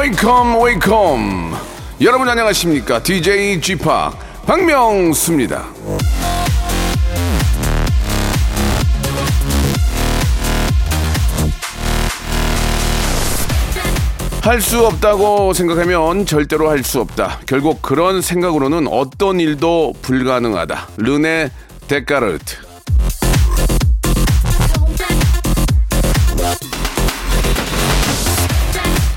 Wake up wake up. 여러분 안녕하십니까? DJ p 박명수입니다. 할 수 없다고 생각하면 절대로 할 수 없다. 결국 그런 생각으로는 어떤 일도 불가능하다. 르네 데카르트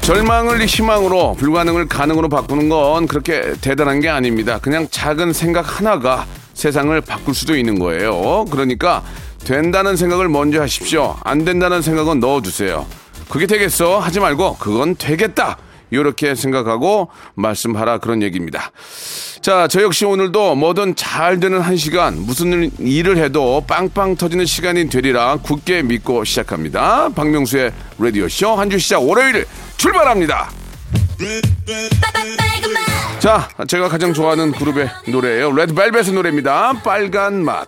절망을 희망으로 불가능을 가능으로 바꾸는 건 그렇게 대단한 게 아닙니다. 그냥 작은 생각 하나가 세상을 바꿀 수도 있는 거예요. 그러니까 된다는 생각을 먼저 하십시오. 안 된다는 생각은 넣어두세요. 그게 되겠어? 하지 말고 그건 되겠다. 이렇게 생각하고 말씀하라 그런 얘기입니다. 자, 저 역시 오늘도 뭐든 잘 되는 한 시간, 무슨 일을 해도 빵빵 터지는 시간이 되리라 굳게 믿고 시작합니다. 박명수의 라디오쇼 한 주 시작 월요일 출발합니다. 자, 제가 가장 좋아하는 그룹의 노래예요. 레드벨벳의 노래입니다. 빨간 맛.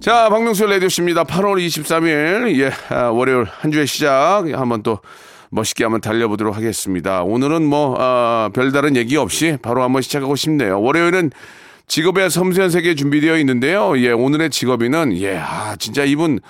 자, 박명수의 라디오씨입니다. 8월 23일, 예, 아, 월요일 한 주의 시작. 한번 또 멋있게 한번 달려보도록 하겠습니다. 오늘은 뭐, 아, 별다른 얘기 없이 바로 한번 시작하고 싶네요. 월요일은 직업의 섬세한 세계 준비되어 있는데요. 예, 오늘의 직업인은, 예, 아, 진짜 이분,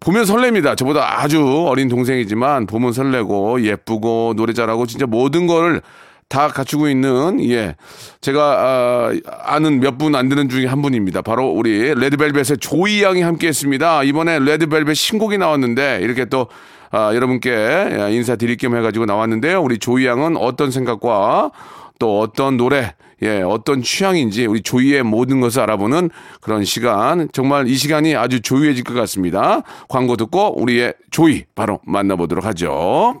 보면 설렙니다. 저보다 아주 어린 동생이지만 보면 설레고 예쁘고 노래 잘하고 진짜 모든 거를 다 갖추고 있는 예 제가 아, 는 몇 분 안 되는 중에 한 분입니다. 바로 우리 레드벨벳의 조이 양이 함께했습니다. 이번에 레드벨벳 신곡이 나왔는데 이렇게 또 아, 여러분께 인사드릴 겸 해가지고 나왔는데요. 우리 조이 양은 어떤 생각과 또 어떤 노래, 예, 어떤 취향인지 우리 조이의 모든 것을 알아보는 그런 시간. 정말 이 시간이 아주 조이해질 것 같습니다. 광고 듣고 우리의 조이 바로 만나보도록 하죠.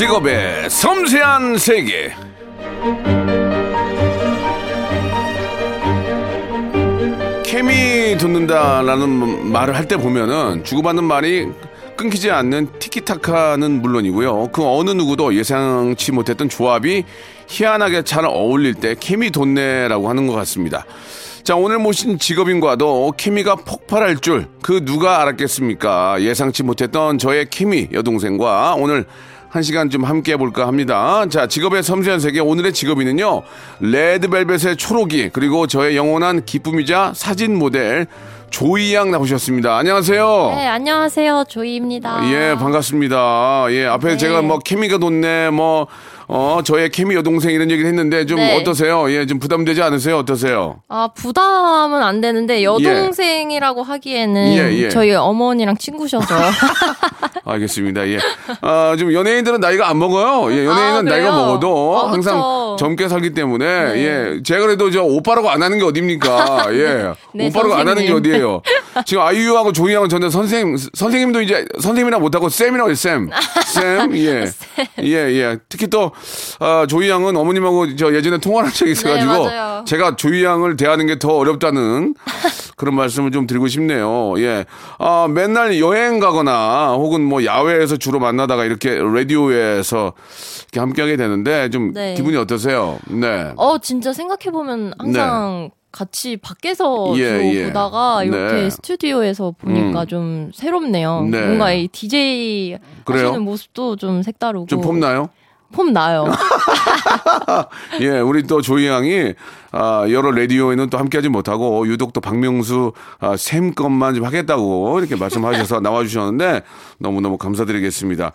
직업의 섬세한 세계. 케미 돋는다라는 말을 할 때 보면은 주고받는 말이 끊기지 않는 티키타카는 물론이고요. 그 어느 누구도 예상치 못했던 조합이 희한하게 잘 어울릴 때 케미 돋네라고 하는 것 같습니다. 자, 오늘 모신 직업인과도 케미가 폭발할 줄 그 누가 알았겠습니까? 예상치 못했던 저의 케미 여동생과 오늘 한 시간 좀 함께 해볼까 합니다. 자, 직업의 섬세한 세계 오늘의 직업인은요. 레드벨벳의 초록이 그리고 저의 영원한 기쁨이자 사진 모델 조이 양 나오셨습니다. 안녕하세요. 네, 안녕하세요. 조이입니다. 예, 반갑습니다. 예, 앞에 네. 제가 뭐 케미가 돋네, 뭐, 어, 저의 케미 여동생 이런 얘기를 했는데 좀 네. 어떠세요? 예, 좀 부담되지 않으세요? 어떠세요? 아, 부담은 안 되는데 여동생이라고 하기에는 예, 예. 저희 어머니랑 친구셔서 알겠습니다. 예. 아, 좀 연예인들은 나이가 안 먹어요. 예, 연예인은 아? 나이가 먹어도 아, 항상. 젊게 살기 때문에, 네. 예. 제가 그래도 저 오빠라고 안 하는 게 어딥니까? 예. 네, 오빠라고 안 하는 게 선생님. 어디예요? 지금 아이유하고 조이하고 저는 선생님, 선생님도 이제 선생님이라 못하고 쌤이라고 해요, 쌤. 쌤, 예. 예, 예. 특히 또, 아, 조이 양은 어머님하고 저 예전에 통화를 한 적이 있어가지고, 네. 제가 조이 양을 대하는 게 더 어렵다는 그런 말씀을 좀 드리고 싶네요. 예. 아, 맨날 여행 가거나 혹은 뭐 야외에서 주로 만나다가 이렇게 라디오에서 이렇게 함께하게 되는데 좀 네. 기분이 어떠세요? 네. 어, 진짜 생각해 보면 항상 같이 밖에서 예, 예. 보다가 이렇게 네. 스튜디오에서 보니까 음. 좀 새롭네요. 네. 뭔가 이 DJ 그래요? 하시는 모습도 좀 색다르고 좀 폼나요? 폼 나요. 예, 우리 또 조이 양이 아, 여러 라디오에는 또 함께하지 못하고 유독 또 박명수 아, 샘 것만 좀 하겠다고 이렇게 말씀하셔서 나와주셨는데 너무너무 감사드리겠습니다.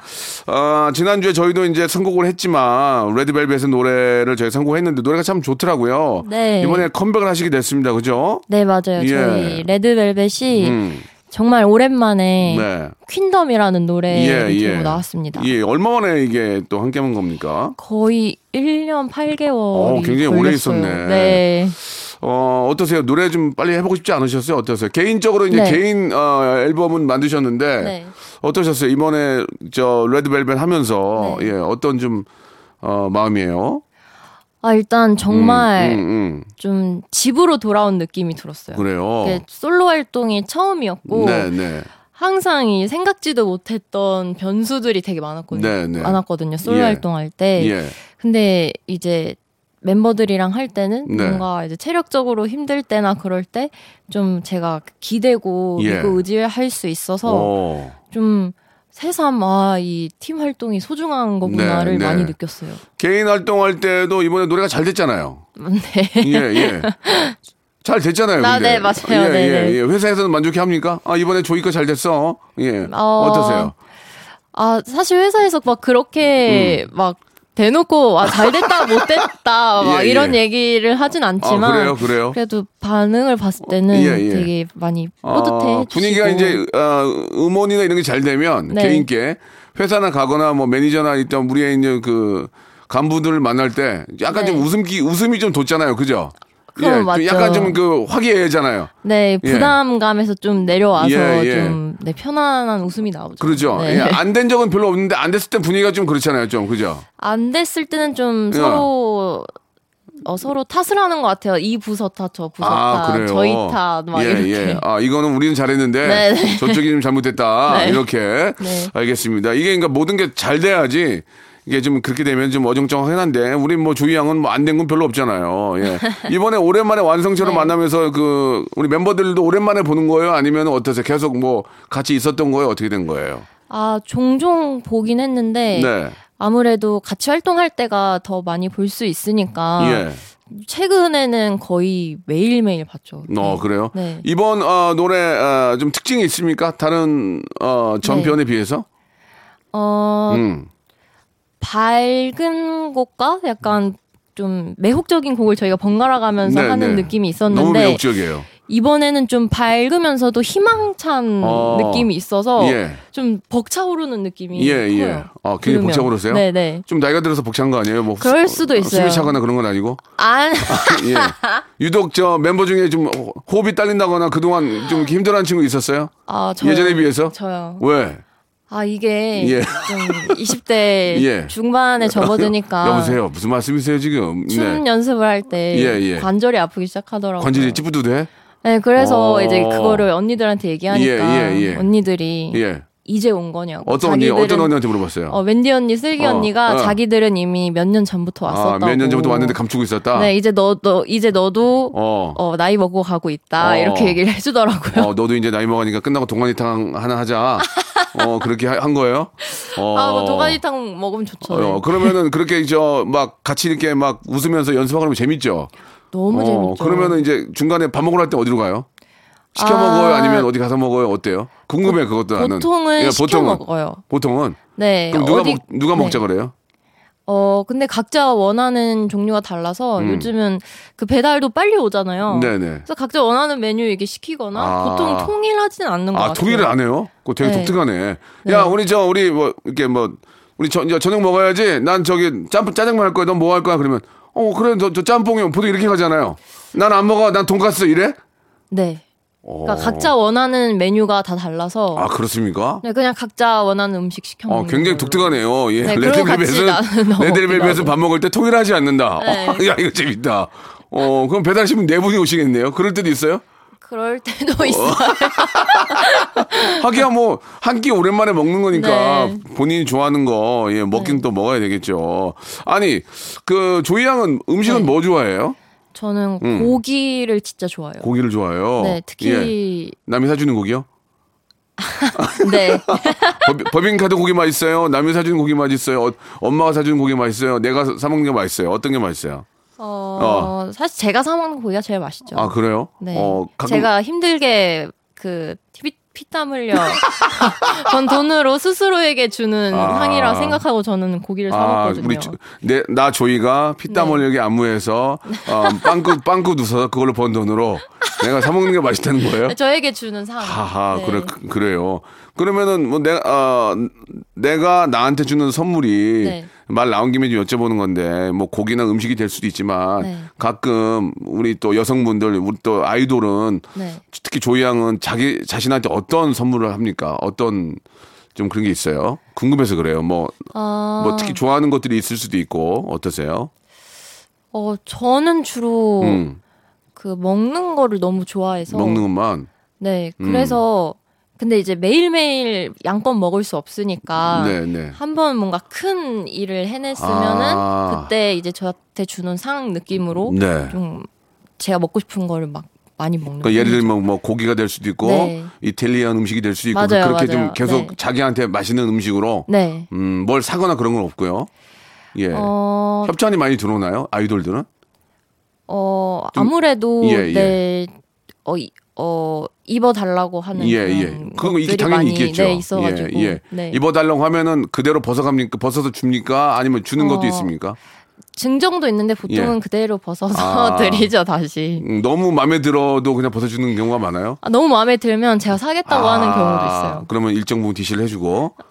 아, 지난주에 저희도 이제 선곡을 했지만 레드벨벳의 노래를 저희 선곡했는데 노래가 참 좋더라고요. 네. 이번에 컴백을 하시게 됐습니다. 그죠? 네, 맞아요. 예. 저희 레드벨벳이 음, 정말 오랜만에 네. 퀸덤이라는 노래를 예, 예. 나왔습니다. 예, 얼마 만에 이게 또 함께 한 겁니까? 거의 1년 8개월이 어, 굉장히 오래 있었네. 네. 어, 어떠세요? 노래 좀 빨리 해보고 싶지 않으셨어요? 어떠세요? 개인적으로 이제 네. 개인 어, 앨범은 만드셨는데 네. 어떠셨어요? 이번에 저 레드벨벳 하면서 네. 예, 어떤 좀 어, 마음이에요? 아, 일단 정말 음, 음, 좀 집으로 돌아온 느낌이 들었어요. 음. 그래요. 솔로 활동이 처음이었고 네, 네. 항상 이 생각지도 못했던 변수들이 되게 많았거든요. 네, 네. 많았거든요. 솔로 예. 활동할 때. 예. 근데 이제 멤버들이랑 할 때는 네. 뭔가 이제 체력적으로 힘들 때나 그럴 때 좀 제가 기대고 예. 믿고 의지할 수 있어서 어. 좀 새삼 아 이 팀 활동이 소중한 거구나를 네, 네. 많이 느꼈어요. 개인 활동할 때도 이번에 노래가 잘 됐잖아요. 네. 예, 예. 잘 됐잖아요. 아, 근데. 네, 맞아요. 예, 네, 예, 네. 예. 회사에서는 만족해 합니까? 아, 이번에 조이가 잘 됐어. 예. 어, 어떠세요? 아 사실 회사에서 막 그렇게 막 대놓고 아잘 됐다 못 됐다 막 음. 예, 이런 예. 얘기를 하진 않지만 아, 그래요, 그래요? 래도 반응을 봤을 때는 예, 예. 되게 많이 뿌듯해 어, 분위기가 이제 어, 음원이나 이런 게 잘 되면 네. 개인께 회사나 가거나 뭐 매니저나 있던 우리의 이제 그 간부들을 만날 때 약간 네. 좀 웃음기 웃음이 좀 돋잖아요, 그죠? 예, 그럼 좀 맞죠. 약간 좀 그 화기애애잖아요. 네 예. 부담감에서 좀 내려와서 예, 예. 좀 네, 편안한 웃음이 나오죠. 그렇죠. 네. 예, 안된 적은 별로 없는데 안 됐을 땐 분위기가 좀 그렇잖아요, 좀 그죠? 안 됐을 때는 좀 예. 서로 어, 서로 탓을 하는 것 같아요. 이 부서 탓, 저 부서 아, 탓, 그래요. 저희 탓, 막 예, 이렇게. 예. 아, 이거는 우리는 잘했는데 네, 네. 저쪽이 좀 잘못됐다. 네. 이렇게. 네. 알겠습니다. 이게 그러니까 모든 게 잘 돼야지 이게 좀 그렇게 되면 좀 어정쩡하긴 한데 우리 뭐 조이 양은 뭐 안 된 건 별로 없잖아요. 예. 이번에 오랜만에 완성체로 네. 만나면서 그 우리 멤버들도 오랜만에 보는 거예요? 아니면 어떠세요? 계속 뭐 같이 있었던 거예요? 어떻게 된 거예요? 아 종종 보긴 했는데 네. 아무래도 같이 활동할 때가 더 많이 볼 수 있으니까 예. 최근에는 거의 매일매일 봤죠. 어, 네. 그래요? 네. 이번 어, 노래 어, 좀 특징이 있습니까? 다른 어, 전편에 비해서? 어, 음. 밝은 곡과 약간 좀 매혹적인 곡을 저희가 번갈아 가면서 네, 하는 네. 느낌이 너무 있었는데 매력적이에요. 이번에는 좀 밝으면서도 희망찬 어. 느낌이 있어서 예. 좀 벅차오르는 느낌이 예, 커요. 예. 아, 굉장히 들으면. 벅차오르세요? 네 네. 좀 나이가 들어서 벅찬 거 아니에요? 뭐 그럴 수도 있어요. 숨이 차거나 그런 건 아니고. 안 예. 유독 저 멤버 중에 좀 호흡이 딸린다거나 그동안 좀 힘들어하는 친구 있었어요? 아, 저요. 예전에 비해서? 저요. 왜? 아 이게 예. 좀 20대 예. 중반에 접어드니까 여보세요. 무슨 말씀이세요 지금? 춤 연습을 할때 예, 예. 관절이 아프기 시작하더라고요. 관절이 찌뿌두대? 네, 그래서 어. 이제 그거를 언니들한테 얘기하니까 예, 예, 예. 언니들이 예. 이제 온 거냐고. 어떤 언니, 어떤 언니한테 물어봤어요? 어, 웬디 언니, 슬기 어, 언니가 어. 자기들은 이미 몇 년 전부터 왔었다고. 아, 몇년 전부터 왔는데 감추고 있었다? 네, 이제 너, 너 이제 너도 어. 어, 나이 먹고 가고 있다 어. 이렇게 얘기를 해주더라고요. 어, 너도 이제 나이 먹으니까 끝나고 동안이탕 하나 하자. 어, 그렇게 하- 한 거예요? 어. 아, 뭐 도가니탕 먹으면 좋죠. 네. 어, 그러면은 그렇게 저 막 같이 이렇게 막 웃으면서 연습하고 그러면 재밌죠? 너무 어, 재밌죠. 그러면은 이제 중간에 밥 먹으러 갈때 어디로 가요? 시켜 아. 먹어요? 아니면 어디 가서 먹어요? 어때요? 궁금해 그것도 나는. 보통은 예, 시켜 보통은. 먹어요. 보통은. 네. 그럼 누가 어디- 먹 누가 먹자 네. 그래요? 어, 근데 각자 원하는 종류가 달라서 음. 요즘은 그 배달도 빨리 오잖아요. 네네. 그래서 각자 원하는 메뉴 이게 시키거나 아. 보통 통일하진 않는 것 아 같아요. 통일을 안 해요? 그거 되게 네. 독특하네. 네. 야 우리 저 우리 뭐 이렇게 뭐 우리 저, 이제 저녁 먹어야지. 난 저기 짬 짜장면 할 거야. 넌 뭐 할 거야? 그러면 어 그래 저, 저 짬뽕이 보통 이렇게 가잖아요. 난 안 먹어. 난 돈까스 이래? 네. 어. 그러니까 각자 원하는 메뉴가 다 달라서 아 그렇습니까? 네, 그냥 각자 원하는 음식 시켜 먹는 어, 굉장히 걸로. 독특하네요. 예. 네, 레드벨벳은 레드벨벳은 밥 먹을 때 통일하지 않는다. 네. 어, 야 이거 재밌다. 어 그럼 배달시면 네 분이 오시겠네요. 그럴 때도 있어요? 그럴 때도 있어요. 하기야 뭐 한 끼 오랜만에 먹는 거니까 네. 본인이 좋아하는 거 예, 먹긴 또 먹어야 되겠죠. 아니 그 조이 양은 음식은 네. 뭐 좋아해요? 저는 음. 고기를 진짜 좋아해요. 고기를 좋아해요. 네, 예. 특히 남이 사주는 고기요? 네. 법, 법인카드 고기 맛있어요? 남이 사주는 고기 맛있어요? 어, 엄마가 사주는 고기 맛있어요? 내가 사 먹는 게 맛있어요? 어떤 게 맛있어요? 어, 사실 제가 사 먹는 고기가 제일 맛있죠. 아 그래요? 네. 어, 가끔- 제가 힘들게 그 피, 피땀 흘려 번 돈으로 스스로에게 주는 아. 상이라 생각하고 저는 고기를 사 먹거든요. 우리 조- 내, 나 조이가 피땀 네. 흘리게 안무해서 어, 빵꾸 빵꾸 두서 그걸로 번 돈으로 내가 사 먹는 게 맛있다는 거예요? 저에게 주는 상. 하하 네. 그래 그- 그래요. 그러면은 뭐 내가 어, 내가 나한테 주는 선물이 네. 말 나온 김에 좀 여쭤보는 건데 뭐 고기나 음식이 될 수도 있지만 네. 가끔 우리 또 여성분들 우리 또 아이돌은 네. 특히 조이 양은 자기 자신한테 어떤 선물을 합니까? 어떤 좀 그런 게 있어요. 궁금해서 그래요. 뭐, 아, 뭐 특히 좋아하는 것들이 있을 수도 있고 어떠세요? 어, 저는 주로 음, 그 먹는 거를 너무 좋아해서 먹는 것만. 네. 음. 그래서 근데 이제 매일매일 양껏 먹을 수 없으니까 네, 네. 한번 뭔가 큰 일을 해냈으면은 아. 그때 이제 저한테 주는 상 느낌으로 네. 좀 제가 먹고 싶은 거를 막 많이 먹는 그러니까 예를. 들면 뭐 고기가 될 수도 있고 네. 이탈리안 음식이 될 수도 있고 맞아요, 그렇게 좀 맞아요. 계속 네. 자기한테 맛있는 음식으로 네. 음, 뭘 사거나 그런 건 없고요. 예. 어, 협찬이 많이 들어오나요? 아이돌들은? 어 좀- 아무래도 예, 예. 네. 어, 이- 어 입어 달라고 하는 예, 예. 그거 것들이 당연히 있겠죠. 네, 있어가지고 예, 예. 네. 입어달라고 하면은 그대로 벗어갑니까? 벗어서 줍니까? 아니면 주는 것도 어, 있습니까? 증정도 있는데 보통은 예. 그대로 벗어서 아. 드리죠 다시. 음, 너무 마음에 들어도 그냥 벗어주는 경우가 많아요? 아, 너무 마음에 들면 제가 사겠다고 하는 경우도 있어요. 그러면 일정 부분 디시를 해주고.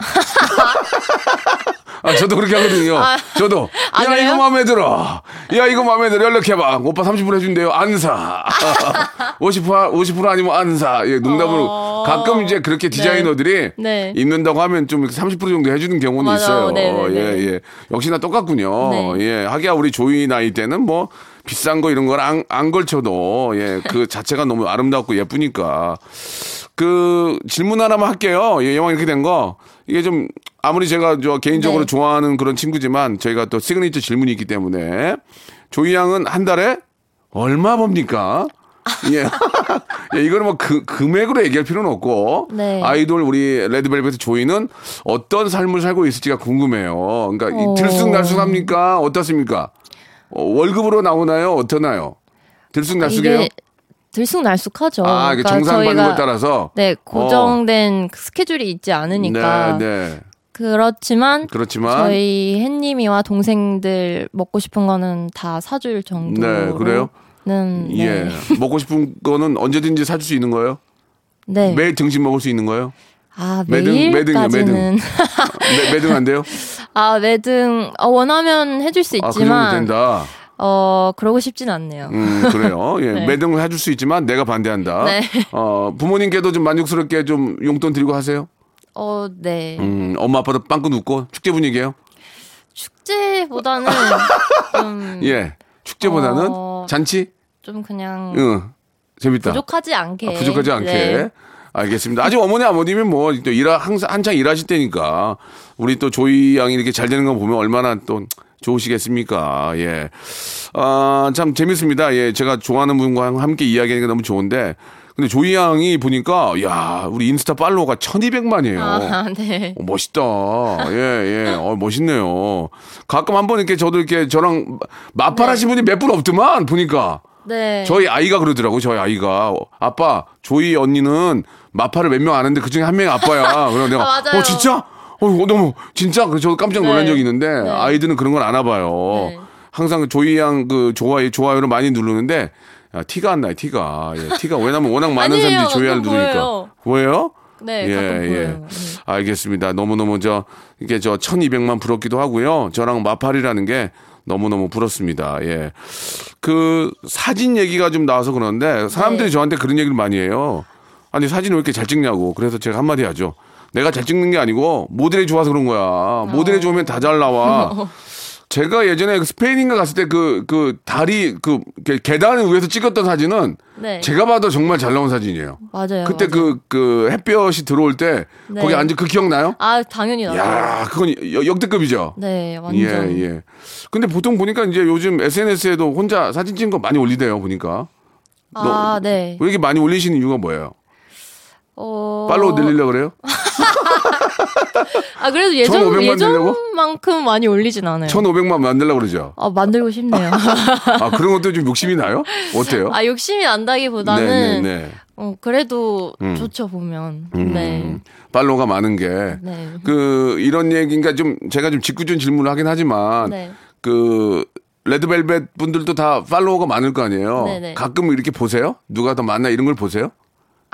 아, 저도 그렇게 하거든요. 아. 저도. 아, 야? 이거 마음에 들어. 야, 이거 마음에 들어. 연락해봐. 오빠 30% 해준대요. 안 사. 50%, 50% 아니면 안 사. 예, 농담으로. 어. 가끔 이제 그렇게 디자이너들이 네. 입는다고 하면 좀 30% 정도 해주는 경우는 맞아요. 있어요. 네, 네, 네. 예, 예. 역시나 똑같군요. 네. 예. 하기야 우리 조이 나이 때는 뭐 비싼 거 이런 걸안 안 걸쳐도 예, 그 자체가 너무 아름답고 예쁘니까. 그 질문 하나만 할게요. 예, 영화 이렇게 된 거. 이게 좀 아무리 제가 저 개인적으로 네. 좋아하는 그런 친구지만 저희가 또 시그니처 질문이 있기 때문에 조이 양은 한 달에 얼마 법니까? 예. 예, 이거는 뭐 그, 금액으로 얘기할 필요는 없고 네. 아이돌 우리 레드벨벳 조이는 어떤 삶을 살고 있을지가 궁금해요. 그러니까 이 어. 들쑥날쑥합니까? 어떻습니까? 어, 월급으로 나오나요? 어떠나요? 들쑥날쑥해요? 들쑥날쑥하죠. 아, 이게 정상 받는 거에 따라서 네 고정된 스케줄이 있지 않으니까 네, 네. 그렇지만 그렇지만 저희 햇님이와 동생들 먹고 싶은 거는 다 사줄 정도로 네, 그래요? 는 네. 예. 먹고 싶은 거는 언제든지 사줄 수 있는 거예요? 네. 매일 등심 먹을 수 있는 거예요? 아 매등, 매등이요, 매일까지는 매, 매등 안 돼요? 아 매등 어, 원하면 해줄 수 아, 그 있지만 된다. 어 그러고 싶진 않네요. 음, 그래요. 예, 네. 매등을 해줄 수 있지만 내가 반대한다. 네. 어, 부모님께도 좀 만족스럽게 좀 용돈 드리고 하세요. 어 네. 음, 엄마 아빠도 빵꾸 눕고 축제 분위기예요. 축제보다는 좀, 예, 축제보다는 어, 잔치. 좀 그냥 응, 재밌다. 부족하지 않게. 아, 부족하지 않게. 네. 알겠습니다. 아직 어머니 아버님이 뭐 또 일하 항상 한창 일하실 때니까 우리 또 조이 양이 이렇게 잘 되는 거 보면 얼마나 또 좋으시겠습니까? 예. 아, 참 재밌습니다. 예. 제가 좋아하는 분과 함께 이야기하니까 너무 좋은데 근데 조이 양이 보니까 야, 우리 인스타 팔로워가 1200만이에요. 아, 네. 어, 멋있다. 예, 예. 어, 멋있네요. 가끔 한번 이렇게 저도 이렇게 저랑 맞발하신 분이 몇 분 없더만, 보니까. 네. 저희 아이가 그러더라고. 저희 아이가 아빠 조이 언니는 마파를 몇 명 아는데 그 중에 한 명이 아빠야. 그래서 내가 아, 맞아요. 어 진짜? 어 너무 진짜 그래서 저 깜짝 놀란 네. 적이 있는데 네. 아이들은 그런 걸 아나 봐요. 네. 항상 조이 양 그 좋아요 좋아요를 많이 누르는데 야, 티가 안 나요. 티가. 예, 티가 왜냐면 워낙 많은 아니에요. 사람들이 조이를 그거 누르니까. 보여요? 네, 예, 가끔 예. 보여요. 네. 알겠습니다. 너무너무 저, 이게 저 1200만 부럽기도 하고요. 저랑 마팔이라는 게 너무너무 부럽습니다. 예. 그 사진 얘기가 좀 나와서 그러는데 사람들이 네. 저한테 그런 얘기를 많이 해요. 아니, 사진을 왜 이렇게 잘 찍냐고. 그래서 제가 한마디 하죠. 내가 잘 찍는 게 아니고 모델이 좋아서 그런 거야. 모델이 좋으면 다 잘 나와. 제가 예전에 그 스페인인가 갔을 때 그, 그 다리, 그 게- 계단 위에서 찍었던 사진은 네. 제가 봐도 정말 잘 나온 사진이에요. 맞아요. 그때 맞아요. 그, 그 햇볕이 들어올 때 네. 거기 앉은 그 기억나요? 아, 당연히 나요. 야, 그건 여- 역대급이죠. 네, 완전. 예, 예. 근데 보통 보니까 이제 요즘 SNS에도 혼자 사진 찍은 거 많이 올리대요, 보니까. 아, 네. 왜 이렇게 많이 올리시는 이유가 뭐예요? 어. 팔로우 늘리려고 그래요? 아, 그래도 예전 1500만 되려고? 예전만큼 많이 올리진 않아요. 1,500만 만들려고 그러죠. 아, 만들고 싶네요. 아, 그런 것도 좀 욕심이 나요? 어때요? 아, 욕심이 난다기보다는 네, 네, 네. 어, 그래도 음. 좋죠, 보면. 음, 네. 팔로우가 많은 게. 네. 그, 이런 얘기인가 좀, 제가 좀 짓궂은 질문을 하긴 하지만, 네. 그, 레드벨벳 분들도 다 팔로워가 많을 거 아니에요? 네네. 가끔 이렇게 보세요? 누가 더 많나 이런 걸 보세요?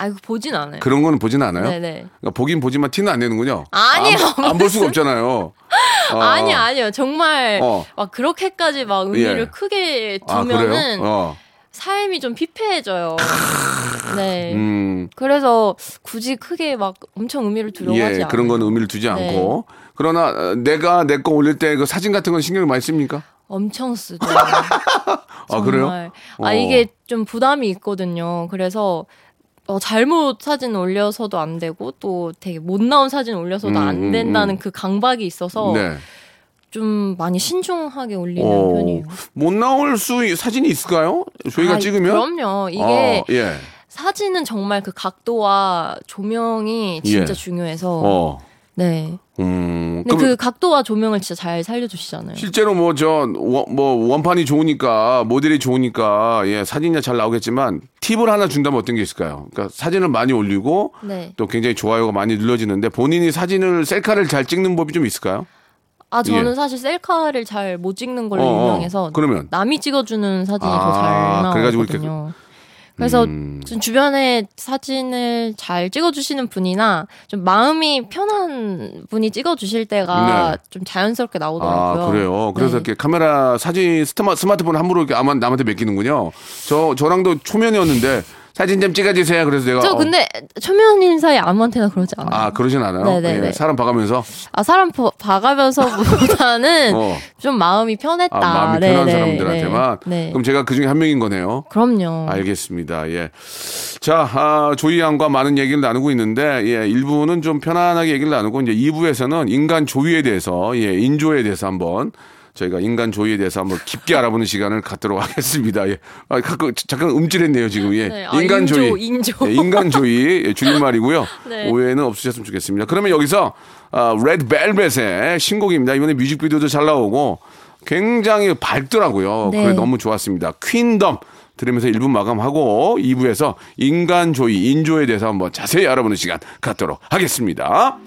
아, 이거 보진 않아요. 그런 거는 보진 않아요? 네네. 그러니까 보긴 보지만 티는 안 내는군요. 아니요, 안 볼 수가 없잖아요. 어. 아니요, 아니요. 정말 어. 막 그렇게까지 막 의미를 예. 크게 아, 두면은 그래요? 어. 삶이 좀 피폐해져요. 네. 음, 그래서 굳이 크게 막 엄청 의미를 두려고 하지 예, 않아요. 그런 건 의미를 두지 네. 않고. 그러나 어, 내가 내 거 올릴 때 그 사진 같은 건 신경을 많이 씁니까? 엄청 쓰죠. 아, 그래요? 어. 아 이게 좀 부담이 있거든요. 그래서 어, 잘못 사진 올려서도 안 되고 또 되게 못 나온 사진 올려서도 음, 안 음, 된다는 음. 그 강박이 있어서 네. 좀 많이 신중하게 올리는 어, 편이에요. 못 나올 수 있- 사진이 있을까요? 저희가 아, 찍으면? 그럼요. 이게 어, 예. 사진은 정말 그 각도와 조명이 진짜 예. 중요해서 어. 네. 음. 근데 그 각도와 조명을 진짜 잘 살려주시잖아요. 실제로 뭐저뭐 원판이 좋으니까 모델이 좋으니까 예 사진이 잘 나오겠지만 팁을 하나 준다면 어떤 게 있을까요? 그러니까 사진을 많이 올리고 네. 또 굉장히 좋아요가 많이 눌러지는데 본인이 사진을 셀카를 잘 찍는 법이 좀 있을까요? 아 저는 예. 사실 셀카를 잘 못 찍는 걸로 어, 어. 유명해서 그러면? 남이 찍어주는 사진이 아, 더잘 그래가지고 이렇게 나오거든요. 그래서 음. 좀 주변에 사진을 잘 찍어주시는 분이나 좀 마음이 편한 분이 찍어주실 때가 네. 좀 자연스럽게 나오더라고요. 아 그래요. 그래서 네. 이렇게 카메라 사진 스마, 스마트폰 함부로 이렇게 아마 남한테 맡기는군요. 저 저랑도 초면이었는데 사진 좀 찍어주세요. 그래서 내가 저 어, 근데 초면 인 사이 아무한테나 그러지 않아요. 아 그러진 않아요. 네네네. 예, 사람 봐가면서 아 사람 봐- 봐가면서보다는 어. 좀 마음이 편했다. 아, 마음이 네, 편한 네, 사람들한테만. 네. 네. 그럼 제가 그 중에 한 명인 거네요. 그럼요. 알겠습니다. 예. 자, 아, 조이 양과 많은 얘기를 나누고 있는데, 예, 1부는 좀 편안하게 얘기를 나누고, 이제 2부에서는 인간 조이에 대해서, 예, 인조에 대해서 한번, 저희가 인간 조이에 대해서 한번 깊게 알아보는 시간을 갖도록 하겠습니다. 예. 아, 가끔, 잠깐 음질했네요, 지금. 예. 네, 아, 인간 인조, 조이. 인조. 예, 인간 조이. 예, 줄임말이고요. 네. 오해는 없으셨으면 좋겠습니다. 그러면 여기서, 아, 레드벨벳의 신곡입니다. 이번에 뮤직비디오도 잘 나오고, 굉장히 밝더라고요. 네. 그래 너무 좋았습니다. 퀸덤 들으면서 1부 마감하고 2부에서 인간 조이, 인조에 대해서 한번 자세히 알아보는 시간 갖도록 하겠습니다.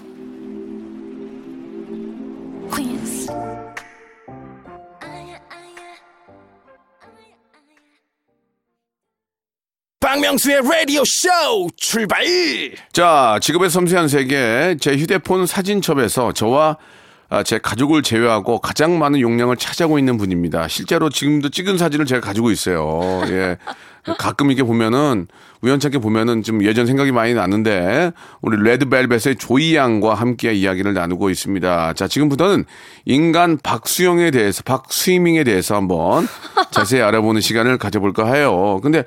박명수의 라디오 쇼 출발 자, 지금의 섬세한 세계 제 휴대폰 사진첩에서 저와 아, 제 가족을 제외하고 가장 많은 용량을 차지하고 있는 분입니다. 실제로 지금도 찍은 사진을 제가 가지고 있어요. 예. 가끔 이렇게 보면은 우연찮게 보면은 좀 예전 생각이 많이 나는데 우리 레드벨벳의 조이 양과 함께 이야기를 나누고 있습니다. 자, 지금부터는 인간 박수영에 대해서 박스위밍에 대해서 한번 자세히 알아보는 시간을 가져볼까 해요. 근데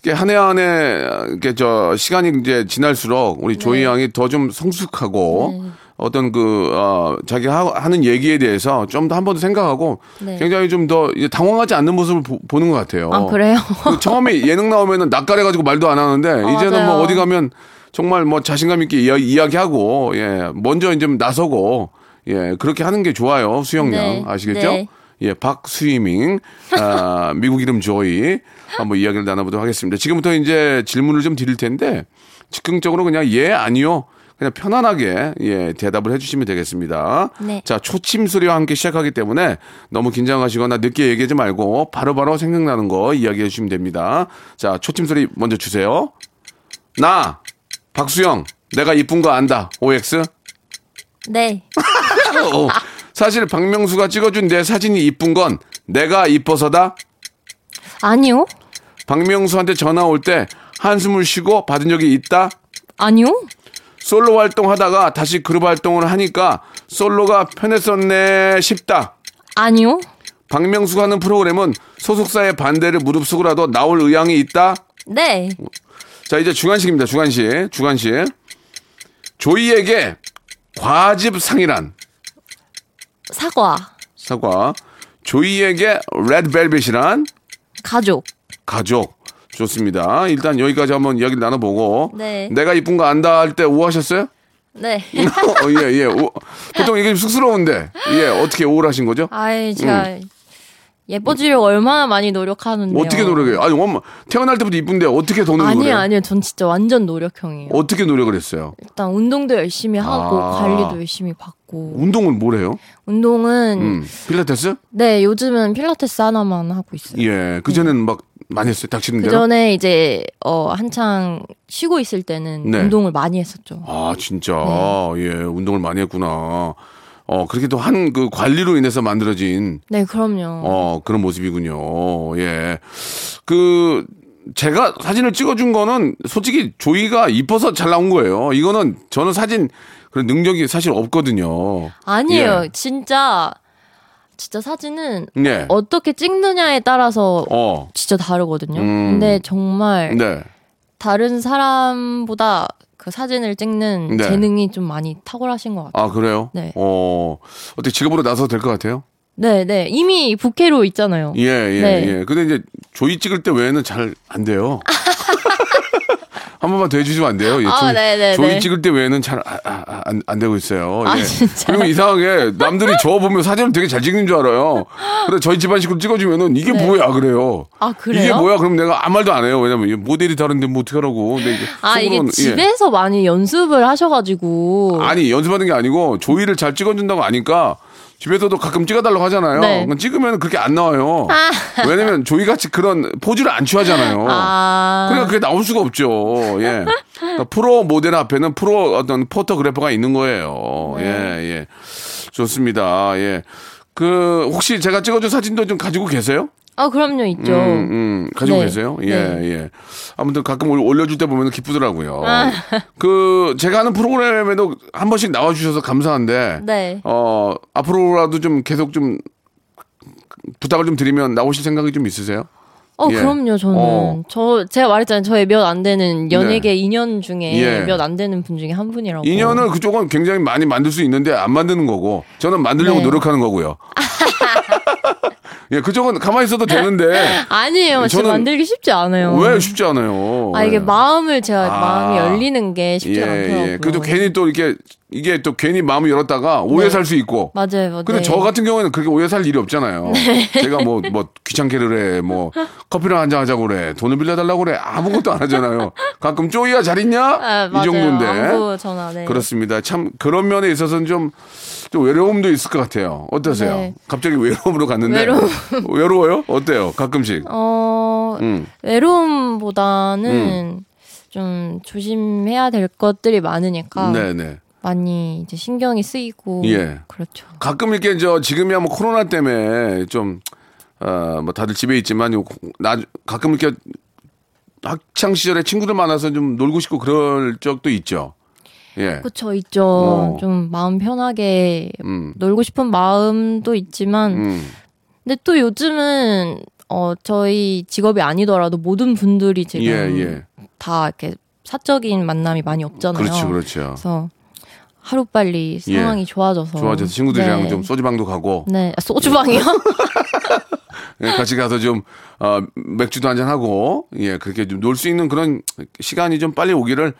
이게 한해한 해 이렇게 저 시간이 이제 지날수록 우리 조이 양이 더 좀 성숙하고 어떤 그, 어, 자기 하, 하는 얘기에 대해서 좀 더 한 번 더 생각하고 네. 굉장히 좀 더 당황하지 않는 모습을 보, 는것 같아요. 아 그래요? 그 처음에 예능 나오면은 낯가려가지고 말도 안 하는데 이제는 맞아요. 뭐 어디 가면 정말 뭐 자신감 있게 이야, 이야 기하고 예 먼저 이제 나서고 예 그렇게 하는 게 좋아요 수영양 네, 아시겠죠? 네. 예, 박스위밍, 아, 미국 이름 조이. 한번 이야기를 나눠보도록 하겠습니다. 지금부터 이제 질문을 좀 드릴 텐데, 즉흥적으로 그냥 예, 아니요. 그냥 편안하게, 예, 대답을 해주시면 되겠습니다. 네. 자, 초침 소리와 함께 시작하기 때문에 너무 긴장하시거나 늦게 얘기하지 말고 바로바로 생각나는 거 이야기해 주시면 됩니다. 자, 초침 소리 먼저 주세요. 나, 박수영, 내가 이쁜 거 안다. OX? 네. 어, 사실 박명수가 찍어준 내 사진이 이쁜 건 내가 이뻐서다. 아니요. 박명수한테 전화 올 때 한숨을 쉬고 받은 적이 있다. 아니요. 솔로 활동하다가 다시 그룹 활동을 하니까 솔로가 편했었네 싶다. 아니요. 박명수가 하는 프로그램은 소속사의 반대를 무릅쓰고라도 나올 의향이 있다. 네. 자 이제 주간식입니다. 주간식. 주간식. 조이에게 과즙상이란 사과. 사과. 조이에게 레드벨벳이란 가족. 가족. 좋습니다. 일단 여기까지 한번 이야기를 나눠보고. 네. 내가 이쁜 거 안다 할 때 오하셨어요? 네. 어, 예, 예. 오- 보통 이게 좀 쑥스러운데. 예, 어떻게 오하신 거죠? 아이, 제가 예뻐지려고 얼마나 많이 노력하는데요. 음. 어떻게 노력해요? 아니, 엄마, 태어날 때부터 이쁜데 어떻게 더 노력을 아니요, 해요? 아니요. 전 진짜 완전 노력형이에요. 어떻게 노력을 했어요? 일단 운동도 열심히 하고 아. 관리도 열심히 받고 운동은 뭘 해요? 운동은 음, 필라테스? 네 요즘은 필라테스 하나만 하고 있어요. 예. 그전에는 막 많이 했어요. 닥치는 그? 전에 이제 어 한창 쉬고 있을 때는 네. 운동을 많이 했었죠. 아, 진짜. 네. 예, 운동을 많이 했구나. 어, 그렇게 또 한 그 관리로 인해서 만들어진 네, 그럼요. 어, 그런 모습이군요. 예. 그, 제가 사진을 찍어준 거는 솔직히 조이가 이뻐서 잘 나온 거예요. 이거는 저는 사진 그런 능력이 사실 없거든요. 아니에요. 예. 진짜 진짜 사진은 네. 어떻게 찍느냐에 따라서 어. 진짜 다르거든요. 음. 근데 정말 네. 다른 사람보다 그 사진을 찍는 네. 재능이 좀 많이 탁월하신 것 같아요. 아, 그래요? 네. 어, 어떻게 직업으로 나서도 될 것 같아요? 네, 네. 이미 부캐로 있잖아요. 예, 예, 네. 예. 근데 이제 조이 찍을 때 외에는 잘 안 돼요. 한 번만 더 해주시면 안 돼요? 예, 아, 조이, 네네네. 조이 찍을 때 외에는 잘 아, 아, 아, 안, 안 되고 있어요. 아, 예. 진짜요? 그리고 이상하게 남들이 저 보면 사진을 되게 잘 찍는 줄 알아요. 근데 저희 집안 식구를 찍어주면은 이게 네. 뭐야 그래요. 아, 그래요? 이게 뭐야? 그럼 내가 아무 말도 안 해요. 왜냐면 모델이 다른데 뭐 어떻게 하라고. 근데 이게 아, 이게 예. 집에서 많이 연습을 하셔가지고. 아니 연습하는 게 아니고 조이를 잘 찍어준다고 아니까 집에서도 가끔 찍어달라고 하잖아요. 네. 찍으면 그렇게 안 나와요. 왜냐면 조이 같이 그런 포즈를 안 취하잖아요. 아. 그러니까 그게 나올 수가 없죠. 예. 그러니까 프로 모델 앞에는 프로 어떤 포토그래퍼가 있는 거예요. 네. 예, 예. 좋습니다. 예. 그 혹시 제가 찍어준 사진도 좀 가지고 계세요? 아, 그럼요, 있죠. 음, 음, 가지고 네. 계세요? 예, 네. 예. 아무튼 가끔 올- 올려줄 때 보면 기쁘더라고요. 아. 그, 제가 하는 프로그램에도 한 번씩 나와주셔서 감사한데, 네. 어, 앞으로라도 좀 계속 좀 부탁을 좀 드리면 나오실 생각이 좀 있으세요? 어, 예. 그럼요, 저는. 어. 저, 제가 말했잖아요. 저의 몇 안 되는 연예계 인연 중에 예. 몇안 되는 분 중에 한 분이라고. 인연을 그쪽은 굉장히 많이 만들 수 있는데 안 만드는 거고, 저는 만들려고 네. 노력하는 거고요. 예, 그쪽은 가만히 있어도 되는데, 아니에요. 진짜 저는 만들기 쉽지 않아요. 왜 쉽지 않아요? 아, 이게 예. 마음을 제가 아. 마음이 열리는 게 쉽지 않더라고요. 예. 그래도 괜히 또 이렇게 이게 또 괜히 마음을 열었다가 오해 네. 살수 있고. 맞아요, 맞아요. 근데 저 같은 경우에는 그렇게 오해 살 일이 없잖아요. 제가 뭐, 뭐, 귀찮게를 해, 뭐, 커피를 한잔 하자고 그래, 돈을 빌려달라고 그래, 아무것도 안 하잖아요. 가끔 쪼이야 잘 있냐? 아, 이. 정도인데. 안부 전화, 네. 그렇습니다. 참, 그런 면에 있어서는 좀, 좀 외로움도 있을 것 같아요. 어떠세요? 네. 갑자기 외로움으로 갔는데. 외로움. 외로워요? 어때요? 가끔씩. 어, 음. 외로움보다는 좀 조심해야 될 것들이 많으니까 네네. 많이 이제 신경이 쓰이고 예. 그렇죠. 가끔 이렇게 저 지금이야 뭐 코로나 때문에 좀 어 뭐 다들 집에 있지만 요나 가끔 이렇게 학창 시절에 친구들 만나서 좀 놀고 싶고 그럴 적도 있죠. 예. 그렇죠, 있죠. 어. 좀 마음 편하게 음. 놀고 싶은 마음도 있지만 음. 근데 또 요즘은 어 저희 직업이 아니더라도 모든 분들이 지금 예, 예. 다 이렇게 사적인 만남이 많이 없잖아요. 그렇죠. 그렇죠. 그래서 하루 빨리 예. 상황이 좋아져서 좋아져서 친구들이랑 네. 좀 소주방도 가고 네 아, 소주방이요? 예, 같이 가서 좀 어, 맥주도 한잔 하고 예 그렇게 좀 놀 수 있는 그런 시간이 좀 빨리 오기를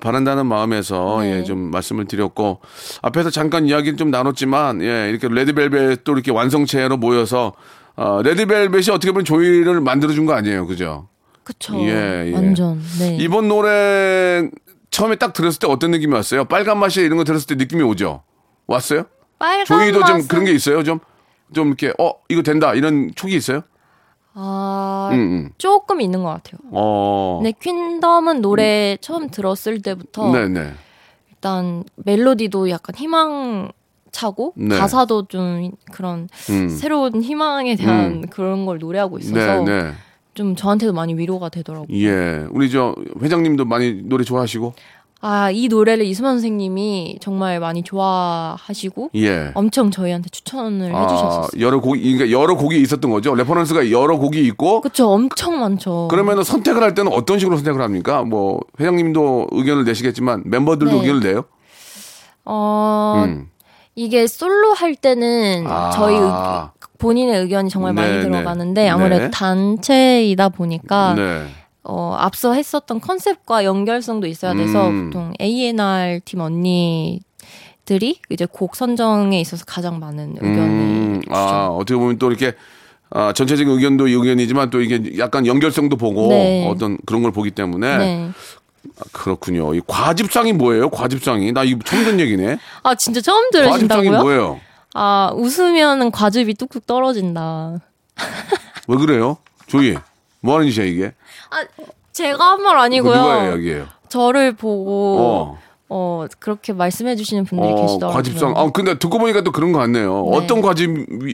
바란다는 마음에서 네. 예, 좀 말씀을 드렸고 앞에서 잠깐 이야기를 좀 나눴지만 예 이렇게 레드벨벳 또 이렇게 완성체로 모여서 어, 레드벨벳이 어떻게 보면 조이를 만들어준 거 아니에요, 그죠? 그쵸. 예, 예. 완전. 네. 이번 노래 처음에 딱 들었을 때 어떤 느낌이 왔어요? 빨간 맛이 이런 거 들었을 때 느낌이 오죠? 왔어요? 빨간 조이도 좀 맛은- 그런 게 있어요? 좀, 좀 이렇게, 어, 이거 된다. 이런 촉이 있어요? 아, 응, 응. 조금 있는 것 같아요. 어. 근데 퀸덤은 노래 처음 들었을 때부터 네네. 일단 멜로디도 약간 희망 차고 네. 가사도 좀 그런 음. 새로운 희망에 대한 음. 그런 걸 노래하고 있어서 네, 네. 좀 저한테도 많이 위로가 되더라고요. 예. 우리 저 회장님도 많이 노래 좋아하시고? 아, 이 노래를 이수만 선생님이 정말 많이 좋아하시고 예. 엄청 저희한테 추천을 해주셨었어요. 여러 곡이, 그러니까 여러 곡이 있었던 거죠? reference가 여러 곡이 있고? 그쵸, 엄청 많죠. 그러면 선택을 할 때는 어떤 식으로 선택을 합니까? 뭐, 회장님도 의견을 내시겠지만 멤버들도 네. 의견을 내요? 어, 음. 이게 솔로 할 때는 아. 저희 의- 본인의 의견이 정말 네, 많이 네. 들어가는데 아무래도 네. 단체이다 보니까 네. 어, 앞서 했었던 컨셉과 연결성도 있어야 돼서 음. 보통 A&R 팀 언니 들이 이제 곡 선정에 있어서 가장 많은 의견을 음. 아, 어떻게 보면 또 이렇게 아, 전체적인 의견도 의견이지만 또 이게 약간 연결성도 보고 네. 어떤 그런 걸 보기 때문에 네. 아, 그렇군요. 이 과집상이 뭐예요? 과집상이 나 이거 처음 듣는 얘기네. 아 진짜 처음 과집상이 들으신다고요? 뭐예요? 아 웃으면 과즙이 뚝뚝 떨어진다. 왜 그래요? 조이 뭐 하는 짓이야 이게? 아 제가 한 말 아니고요. 누가 이야기예요? 저를 보고 어. 어, 그렇게 말씀해 주시는 분들이 어, 계시더라고요. 과즙상. 아, 근데 듣고 보니까 또 그런 거 같네요. 네. 어떤 과즙,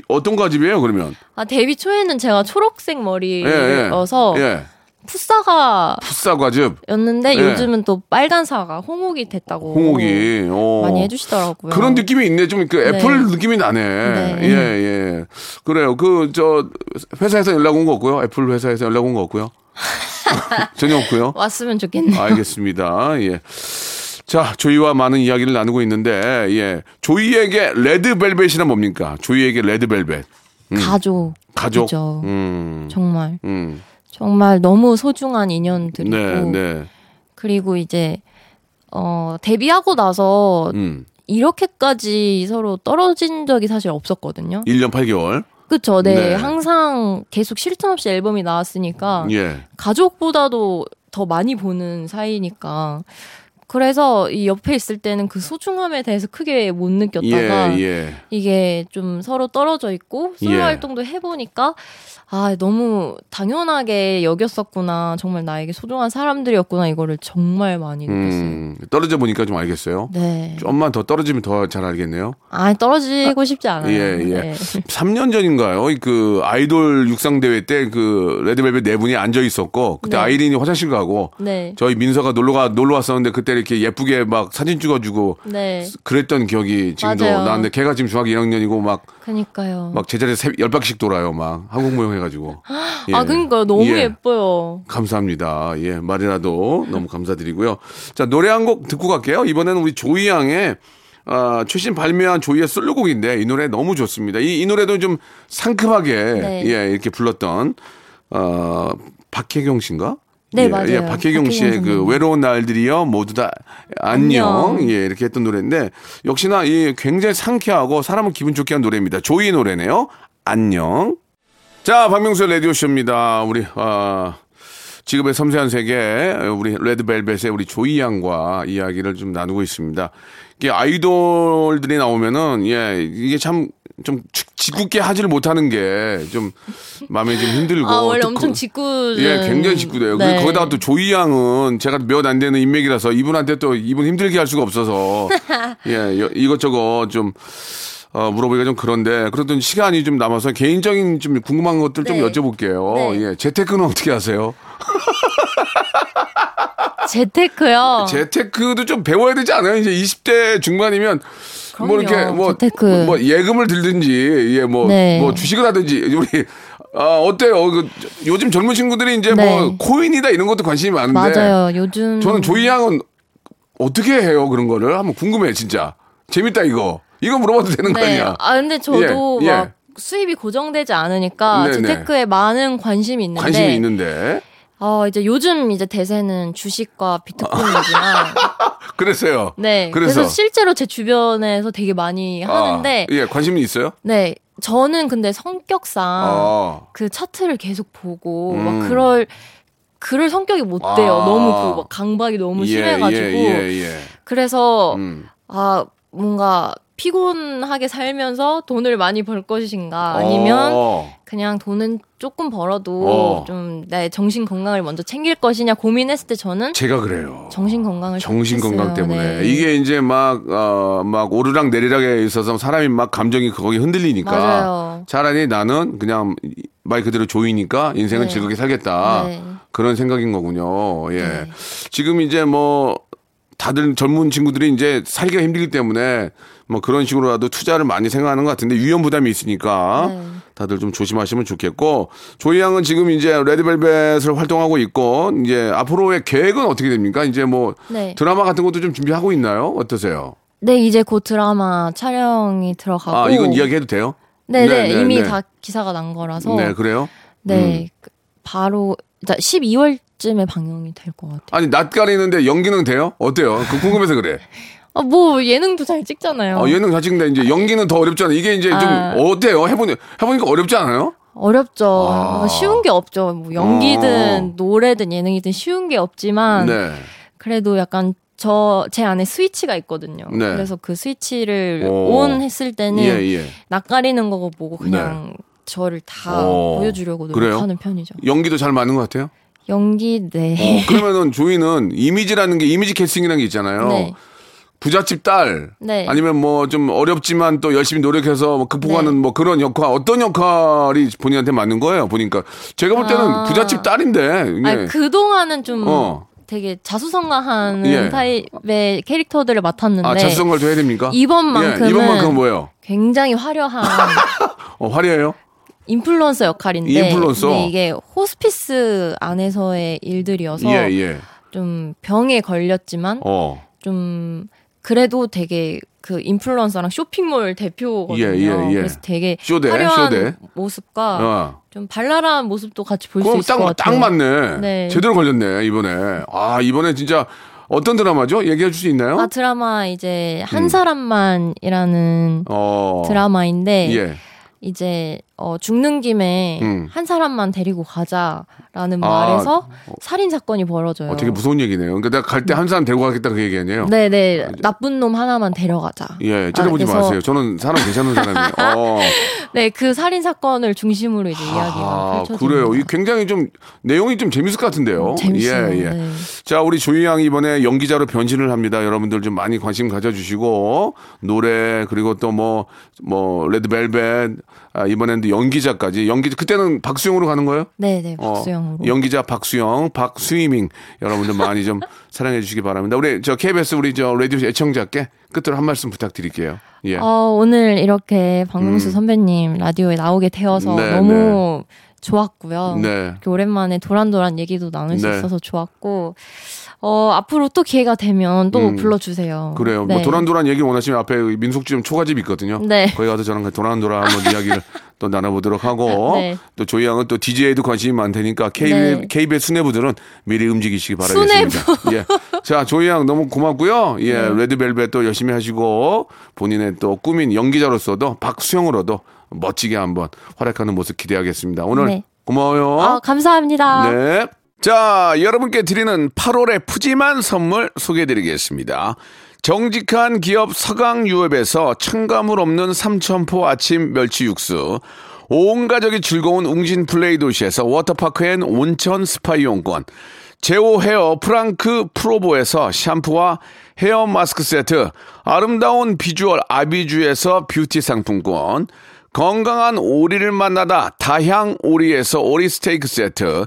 어떤 과즙이에요, 그러면? 아 데뷔 초에는 제가 초록색 예, 예. 머리여서 예. 풋사과였는데 풋사과즙, 예. 요즘은 또 빨간 사과 홍옥이 됐다고 홍옥이. 어. 많이 해주시더라고요. 그런 느낌이 있네. 좀그 네. 애플 느낌이 나네. 네. 예, 예. 그래요. 그, 저, 회사에서 연락 온 거 없고요. 애플 회사에서 연락 온 거 없고요. 전혀 없고요. 왔으면 좋겠네요. 알겠습니다. 예. 자, 조이와 많은 이야기를 나누고 있는데, 예. 조이에게 레드벨벳이란 뭡니까? 조이에게 레드벨벳. 가족. 가족. 그죠. 음. 정말 음. 정말 너무 소중한 인연들이고 네, 네. 그리고 이제 어 데뷔하고 나서 음. 이렇게까지 서로 떨어진 적이 사실 없었거든요. 1년 8개월. 그쵸, 네. 네. 항상 계속 쉴틈 없이 앨범이 나왔으니까 예. 가족보다도 더 많이 보는 사이니까 그래서 이 옆에 있을 때는 그 소중함에 대해서 크게 못 느꼈다가 예, 예. 이게 좀 서로 떨어져 있고 솔로 예. 활동도 해보니까 아 너무 당연하게 여겼었구나 정말 나에게 소중한 사람들이었구나 이거를 정말 많이 느꼈어요. 음, 떨어져 보니까 좀 알겠어요. 네. 좀만 더 떨어지면 더 잘 알겠네요. 아 떨어지고 싶지 않아요. 예, 예. 네. 3년 전인가요? 그 아이돌 육상 대회 때 그 레드벨벳 네 분이 앉아 있었고 그때 네. 아이린이 화장실 가고 네. 저희 민서가 놀러가 놀러 왔었는데 그때 이렇게 예쁘게 막 사진 찍어주고 네. 그랬던 기억이 지금도 맞아요. 나는데 걔가 지금 중학교 1학년이고 막막 그니까요. 제자리에 열 바퀴씩 돌아요. 막 한국 모형 해가지고. 예. 아 그니까요. 너무 예. 예뻐요. 감사합니다. 예, 말이라도 너무 감사드리고요. 자, 노래 한 곡 듣고 갈게요. 이번에는 우리 조이 양의 아, 최신 발매한 조이의 솔로곡인데 이 노래 너무 좋습니다. 이, 이 노래도 좀 상큼하게 네. 예, 이렇게 불렀던 어, 박혜경 씨인가? 네, 예, 맞아요. 예, 박혜경 씨의 박혜경 그. 외로운 날들이여 모두 다 안녕. 안녕. 예, 이렇게 했던 노래인데 역시나 이 굉장히 상쾌하고 사람을 기분 좋게 한 노래입니다. 조이 노래네요. 안녕. 자, 박명수의 라디오 쇼입니다. 우리, 아, 지금의 섬세한 세계, 우리 레드벨벳의 우리 조이 양과 이야기를 좀 나누고 있습니다. 이게 아이돌들이 나오면은, 예, 이게 참, 좀 짓궂게 하지를 못하는 게 좀 마음에 좀 힘들고. 아 원래 또 엄청 그- 짓궂은 예, 굉장히 짓궂어요. 네. 거기다가 또 조이 양은 제가 몇 안 되는 인맥이라서 이분한테 또 이분 힘들게 할 수가 없어서 예, 여- 이것저것 좀 어, 물어보기가 좀 그런데 그래도 시간이 좀 남아서 개인적인 좀 궁금한 것들 좀 네. 여쭤볼게요. 네. 예, 재테크는 어떻게 하세요? 재테크요. 재테크도 좀 배워야 되지 않아요? 이제 20대 중반이면 뭐 그럼요. 이렇게 뭐, 재테크. 뭐 예금을 들든지 예, 뭐, 네. 뭐 주식을 하든지 우리 아, 어때요? 그, 요즘 젊은 친구들이 이제 뭐 네. 코인이다 이런 것도 관심이 많은데 맞아요. 요즘 저는 조이 양은 어떻게 해요 그런 거를 한번 궁금해 진짜 재밌다 이거 이거 물어봐도 되는 거 네. 아니야? 아 근데 저도 예, 예. 막 수입이 고정되지 않으니까 네네. 재테크에 많은 관심이 있는데 관심이 있는데. 어 이제 요즘 이제 대세는 주식과 비트코인이지만 그랬어요. 네 그래서? 그래서 실제로 제 주변에서 되게 많이 하는데 아, 예, 관심이 있어요? 네 저는 근데 성격상 아. 그 차트를 계속 보고 음. 막 그럴 그럴 성격이 못 돼요. 아. 너무 그 막 강박이 너무 예, 심해가지고 예, 예, 예. 그래서 음. 아 뭔가 피곤하게 살면서 돈을 많이 벌 것인가 아니면 어. 그냥 돈은 조금 벌어도 어. 좀내 정신 건강을 먼저 챙길 것이냐 고민했을 때 저는 제가 그래요. 정신 건강을 정신 건강. 때문에 네. 이게 이제 막 어, 막 오르락 내리락에 있어서 사람이 막 감정이 거기 흔들리니까 맞아요. 차라리 나는 그냥 말 그대로 조이니까 인생은 네. 즐겁게 살겠다 네. 그런 생각인 거군요. 예. 네. 지금 이제 뭐 다들 젊은 친구들이 이제 살기가 힘들기 때문에 뭐 그런 식으로라도 투자를 많이 생각하는 것 같은데 위험 부담이 있으니까 네. 다들 좀 조심하시면 좋겠고 조이 양은 지금 이제 레드벨벳을 활동하고 있고 이제 앞으로의 계획은 어떻게 됩니까? 이제 뭐 네. 드라마 같은 것도 좀 준비하고 있나요? 어떠세요? 네 이제 곧 드라마 촬영이 들어가고 아 이건 이야기해도 돼요? 네네 네, 네, 이미 네. 다 기사가 난 거라서 네 그래요? 네 그- 바로 12월쯤에 방영이 될 것 같아요. 아니 낯 가리는데 연기는 돼요? 어때요? 그 궁금해서 그래. 아, 뭐 예능도 잘 찍잖아요. 어, 예능 잘 찍는데 이제 연기는 더 어렵잖아요. 이게 이제 좀 아. 어때요? 해보니 해보니까 어렵지 않아요? 어렵죠. 아. 쉬운 게 없죠. 뭐 연기든 어. 노래든 예능이든 쉬운 게 없지만 네. 그래도 약간 저제 안에 스위치가 있거든요. 네. 그래서 그 스위치를 오. 온 했을 때는 예 예. 낯가리는 거고 보고 그냥 저를 다 어. 보여주려고? 노력하는 편이죠. 연기도 잘 맞는 것 같아요. 연기 네. 어, 그러면은 조이는 이미지라는 게 이미지 캐스팅이라는 게 있잖아요. 네. 부잣집 딸 네. 아니면 뭐 좀 어렵지만 또 열심히 노력해서 뭐 극복하는 네. 뭐 그런 역할 어떤 역할이 본인한테 맞는 거예요 보니까 제가 볼 때는 아. 부잣집 딸인데 예. 아니, 그동안은 좀 어. 되게 자수성가하는 예. 타입의 캐릭터들을 맡았는데 아 자수성가를 도 해야 됩니까? 이번만큼은 예, 이번만큼은 뭐예요? 굉장히 화려한 어, 화려해요? 인플루언서 역할인데 인플루언서? 근데 이게 호스피스 안에서의 일들이어서 예 예. 좀 병에 걸렸지만 어. 좀 그래도 되게 그 인플루언서랑 쇼핑몰 대표거든요. 예, 예, 예. 그래서 되게 쇼대, 화려한 쇼대. 모습과 어. 좀 발랄한 모습도 같이 볼 수 있을 딱, 것딱 같아요. 맞네. 네. 제대로 걸렸네, 이번에. 아, 이번에 진짜 어떤 드라마죠? 얘기해 줄 수 있나요? 아 드라마 이제 한 음. 사람만이라는 어. 드라마인데 예. 이제 어 죽는 김에 음. 한 사람만 데리고 가자라는 아, 말에서 살인 사건이 벌어져요. 어, 되게 무서운 얘기네요. 그러니까 내가 갈 때 한 사람 데리고 가겠다 그 얘기 아니에요? 네네 나쁜 놈 하나만 데려가자. 예, 째려보지 아, 그래서- 마세요. 저는 사람 괜찮은 사람이에요. 어. 네 그 살인 사건을 중심으로 이제 이야기가 아, 펼쳐집니다. 그래요. 이 굉장히 좀 내용이 좀 재밌을 것 같은데요. 재밌어요. 예, 예. 네. 자, 우리 조이 양이 이번에 연기자로 변신을 합니다. 여러분들 좀 많이 관심 가져주시고 노래 그리고 또 뭐뭐 레드벨벳 아, 이번에는 연기자까지 연기 그때는 박수영으로 가는 거예요? 네네 어, 박수영으로. 연기자 박수영, 박스위밍 여러분들 많이 좀 사랑해 주시기 바랍니다. 우리 저 KBS 우리 저 라디오 애청자께 끝으로 한 말씀 부탁드릴게요. 예. 어, 오늘 이렇게 박명수 음. 선배님 라디오에 나오게 되어서 네, 너무 좋았고요. 네. 오랜만에 도란도란 얘기도 나눌 수 네. 있어서 좋았고 어, 앞으로 또 기회가 되면 또 음. 불러주세요. 그래요. 네. 뭐 도란도란 얘기 원하시면 앞에 민속집 초가집 있거든요. 네. 거기 가서 저랑 도란도란 한번 이야기를 또 나눠보도록 하고 네. 또 조이 양은 또 DJ에도 관심이 많다니까 KBS, 네. KBS 수뇌부들은 미리 움직이시기 바라겠습니다. 예. 자 조이 양 너무 고맙고요. 예, 네. 레드벨벳 또 열심히 하시고 본인의 또 꿈인 연기자로서도 박수영으로도 멋지게 한번 활약하는 모습 기대하겠습니다. 오늘 네. 고마워요. 아, 감사합니다. 네. 자, 여러분께 드리는 8월의 푸짐한 선물 소개해드리겠습니다. 정직한 기업 서강유업에서 첨가물 없는 삼천포 아침 멸치 육수, 온 가족이 즐거운 웅진 플레이도시에서 워터파크 and 온천 스파 이용권, 제오 헤어 프랑크 프로보에서 샴푸와 헤어 마스크 세트, 아름다운 비주얼 아비주에서 뷰티 상품권, 건강한 오리를 만나다 다향 오리에서 오리 스테이크 세트,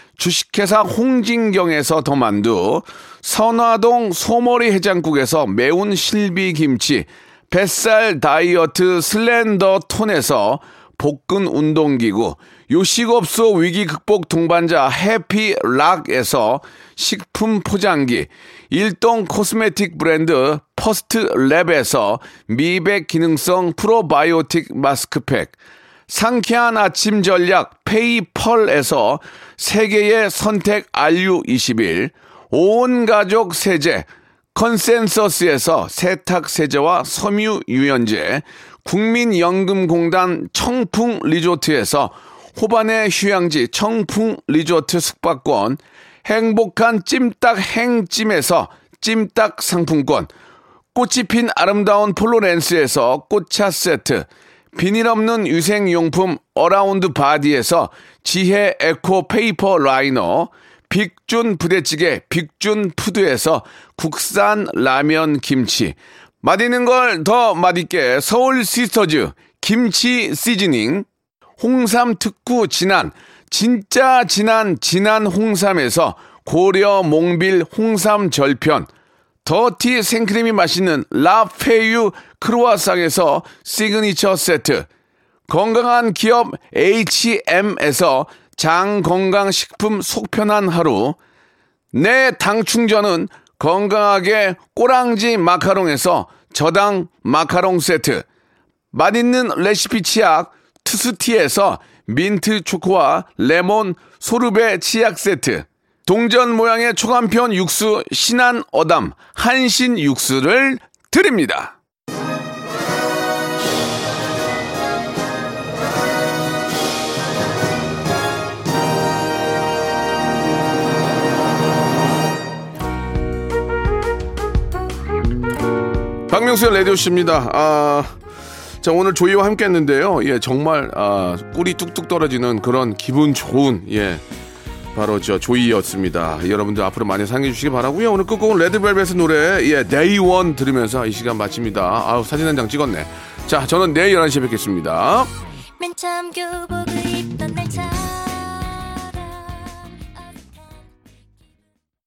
주식회사 홍진경에서 더 만두, 선화동 소머리 해장국에서 매운 실비 김치, 뱃살 다이어트 슬렌더 톤에서 복근 운동기구, 요식업소 위기 극복 동반자 해피락에서 식품 포장기, 일동 코스메틱 브랜드 퍼스트 랩에서 미백 기능성 프로바이오틱 마스크팩, 상쾌한 아침 전략 페이펄에서 세계의 선택 RU21, 온 가족 세제 컨센서스에서 세탁 세제와 섬유 유연제, 국민연금공단 청풍 리조트에서 호반의 휴양지 청풍 리조트 숙박권, 행복한 찜닭 행찜에서 찜닭 상품권, 꽃이 핀 아름다운 폴로렌스에서 꽃차 세트, 비닐 없는 위생용품 어라운드 바디에서 지혜 eco paper liner, 빅준 부대찌개 빅준 푸드에서 국산 라면 김치, 맛있는 걸 더 맛있게 서울 시스터즈 김치 seasoning, 홍삼 특구 진한, 진짜 진한 진한 홍삼에서 고려 몽빌 홍삼 절편, 더티 생크림이 맛있는 라페유 크루아상에서 시그니처 세트, 건강한 기업 H&M에서 장건강식품 속편한 하루, 내 당 충전은 건강하게 꼬랑지 마카롱에서 저당 마카롱 세트, 맛있는 레시피 치약 투스티에서 민트 초코와 레몬 소르베 치약 세트, 동전 모양의 초간편 육수 신한 어담 한신 육수를 드립니다. 박명수의 라디오쇼입니다. 아, 자, 오늘 조이와 함께 했는데요. 예, 정말, 아, 꿀이 뚝뚝 떨어지는 그런 기분 좋은, 예, 바로 저 조이였습니다. 여러분들 앞으로 많이 사랑해 주시기 바라고요 오늘 끝곡은 레드벨벳의 노래, 예, Day One 들으면서 이 시간 마칩니다. 아우, 사진 한 장 찍었네. 자, 저는 내일 11시에 뵙겠습니다.